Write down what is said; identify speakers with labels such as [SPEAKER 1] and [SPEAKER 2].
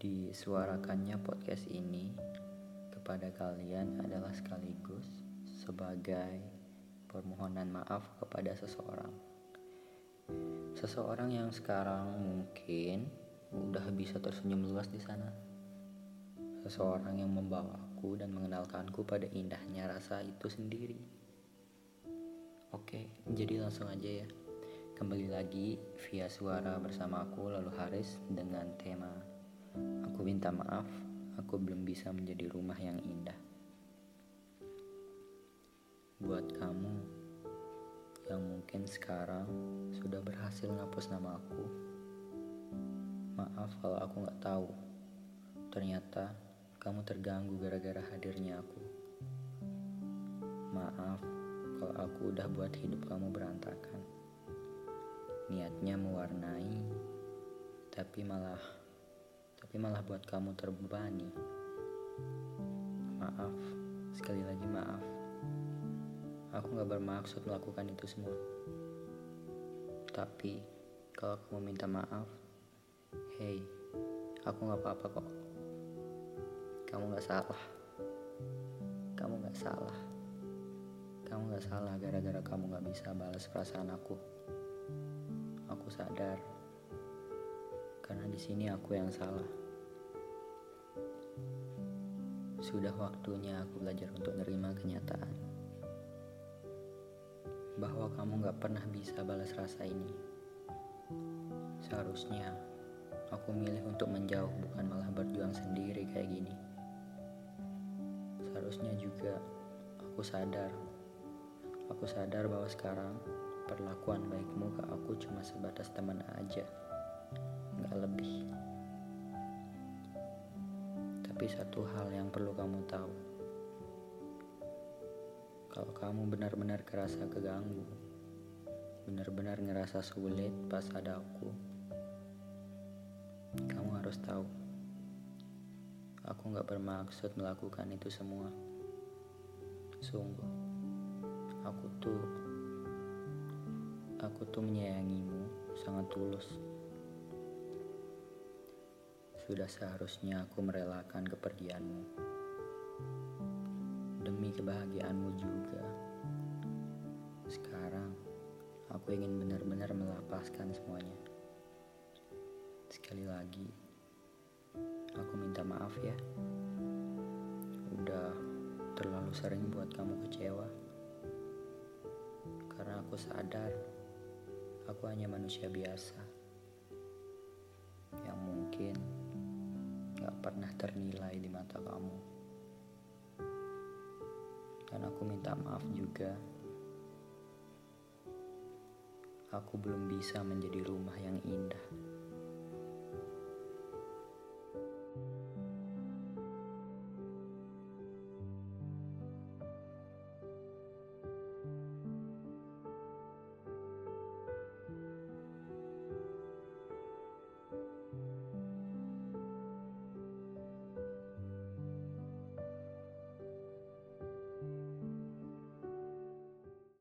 [SPEAKER 1] Disuarakannya podcast ini kepada kalian adalah sekaligus sebagai permohonan maaf kepada seseorang. Seseorang yang sekarang mungkin udah bisa tersenyum luas di sana. Seseorang yang membawaku dan mengenalkanku pada indahnya rasa itu sendiri. Oke, jadi langsung aja ya. Kembali lagi via suara bersama aku Lalu Haris dengan tema Aku minta maaf, aku belum bisa menjadi rumah yang indah. Buat kamu yang mungkin sekarang sudah berhasil ngapus nama aku, maaf kalau aku nggak tahu. Ternyata kamu terganggu gara-gara hadirnya aku. Maaf kalau aku udah buat hidup kamu berantakan niatnya mewarnai tapi malah tapi malah buat kamu terbebani. Maaf. Sekali lagi maaf. Aku gak bermaksud melakukan itu semua. Tapi kalau kamu minta maaf hey aku gak apa-apa kok. Kamu gak salah. Kamu gak salah. Kamu gak salah gara-gara kamu gak bisa balas perasaan aku. Aku sadar sini aku yang salah. Sudah waktunya aku belajar untuk menerima kenyataan bahwa kamu gak pernah bisa balas rasa ini. Seharusnya aku milih untuk menjauh bukan malah berjuang sendiri kayak gini. Seharusnya juga aku sadar, aku sadar bahwa sekarang perlakuan baikmu ke aku cuma sebatas teman aja, lebih. Tapi satu hal yang perlu kamu tahu, kalau kamu benar-benar kerasa keganggu, benar-benar ngerasa sulit pas ada aku, kamu harus tahu, aku nggak bermaksud melakukan itu semua. Sungguh, aku tuh Aku tuh menyayangimu sangat tulus. Sudah seharusnya aku merelakan kepergianmu. Demi kebahagiaanmu juga. Sekarang, aku ingin benar-benar melapaskan semuanya. Sekali lagi, aku minta maaf ya. Udah terlalu sering buat kamu kecewa. Karena aku sadar aku hanya manusia biasa yang mungkin gak pernah ternilai di mata kamu. Dan aku minta maaf juga. Aku belum bisa menjadi rumah yang indah.